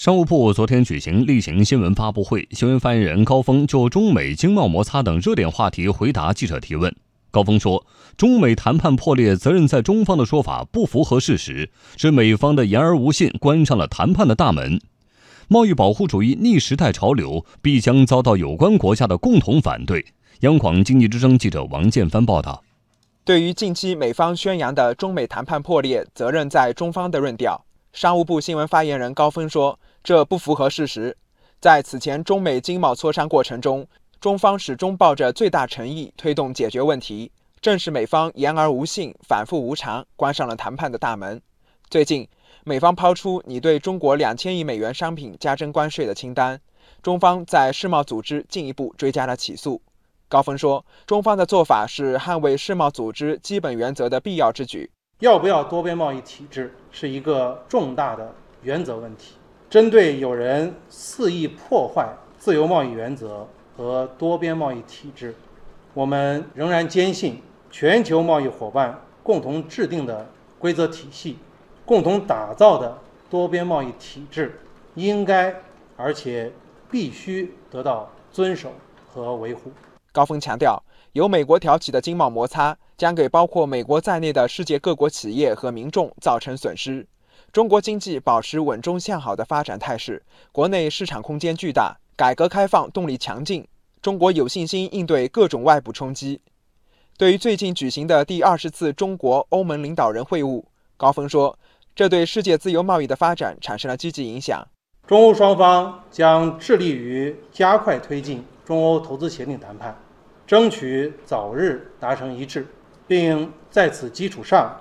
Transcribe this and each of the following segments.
商务部昨天举行例行新闻发布会，新闻发言人高峰就中美经贸摩擦等热点话题回答记者提问。高峰说，中美谈判破裂，责任在中方的说法不符合事实，是美方的言而无信，关上了谈判的大门。贸易保护主义逆时代潮流，必将遭到有关国家的共同反对。央广经济之声记者王建帆报道。对于近期美方宣扬的中美谈判破裂，责任在中方的论调，商务部新闻发言人高峰说。这不符合事实。在此前中美经贸磋商过程中，中方始终抱着最大诚意推动解决问题。正是美方言而无信、反复无常，关上了谈判的大门。最近，美方抛出拟对中国两千亿美元商品加征关税的清单，中方在世贸组织进一步追加了起诉。高峰说，中方的做法是捍卫世贸组织基本原则的必要之举。要不要多边贸易体制，是一个重大的原则问题。针对有人肆意破坏自由贸易原则和多边贸易体制，我们仍然坚信，全球贸易伙伴共同制定的规则体系、共同打造的多边贸易体制，应该而且必须得到遵守和维护。高峰强调，由美国挑起的经贸摩擦将给包括美国在内的世界各国企业和民众造成损失。中国经济保持稳中向好的发展态势，国内市场空间巨大，改革开放动力强劲，中国有信心应对各种外部冲击。对于最近举行的第二十次中国欧盟领导人会晤，高峰说，这对世界自由贸易的发展产生了积极影响。中欧双方将致力于加快推进中欧投资协定谈判，争取早日达成一致，并在此基础上。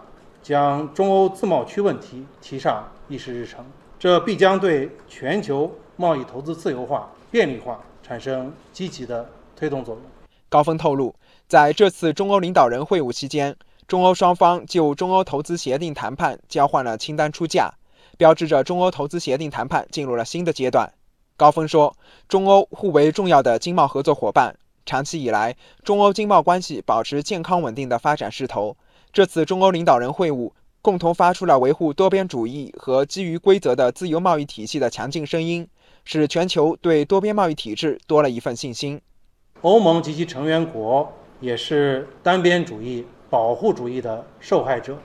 将中欧自贸区问题提上议事日程，这必将对全球贸易投资自由化、便利化产生积极的推动作用。高峰透露，在这次中欧领导人会晤期间，中欧双方就中欧投资协定谈判交换了清单出价，标志着中欧投资协定谈判进入了新的阶段。高峰说，中欧互为重要的经贸合作伙伴，长期以来，中欧经贸关系保持健康稳定的发展势头。这次中欧领导人会晤，共同发出了维护多边主义和基于规则的自由贸易体系的强劲声音，使全球对多边贸易体制多了一份信心。欧盟及其成员国也是单边主义、保护主义的受害者。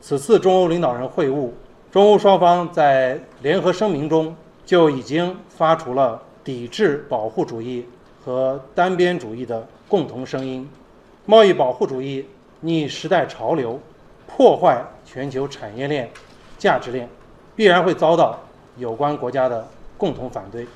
此次中欧领导人会晤，中欧双方在联合声明中就已经发出了抵制保护主义和单边主义的共同声音。贸易保护主义。逆时代潮流，破坏全球产业链、价值链，必然会遭到有关国家的共同反对。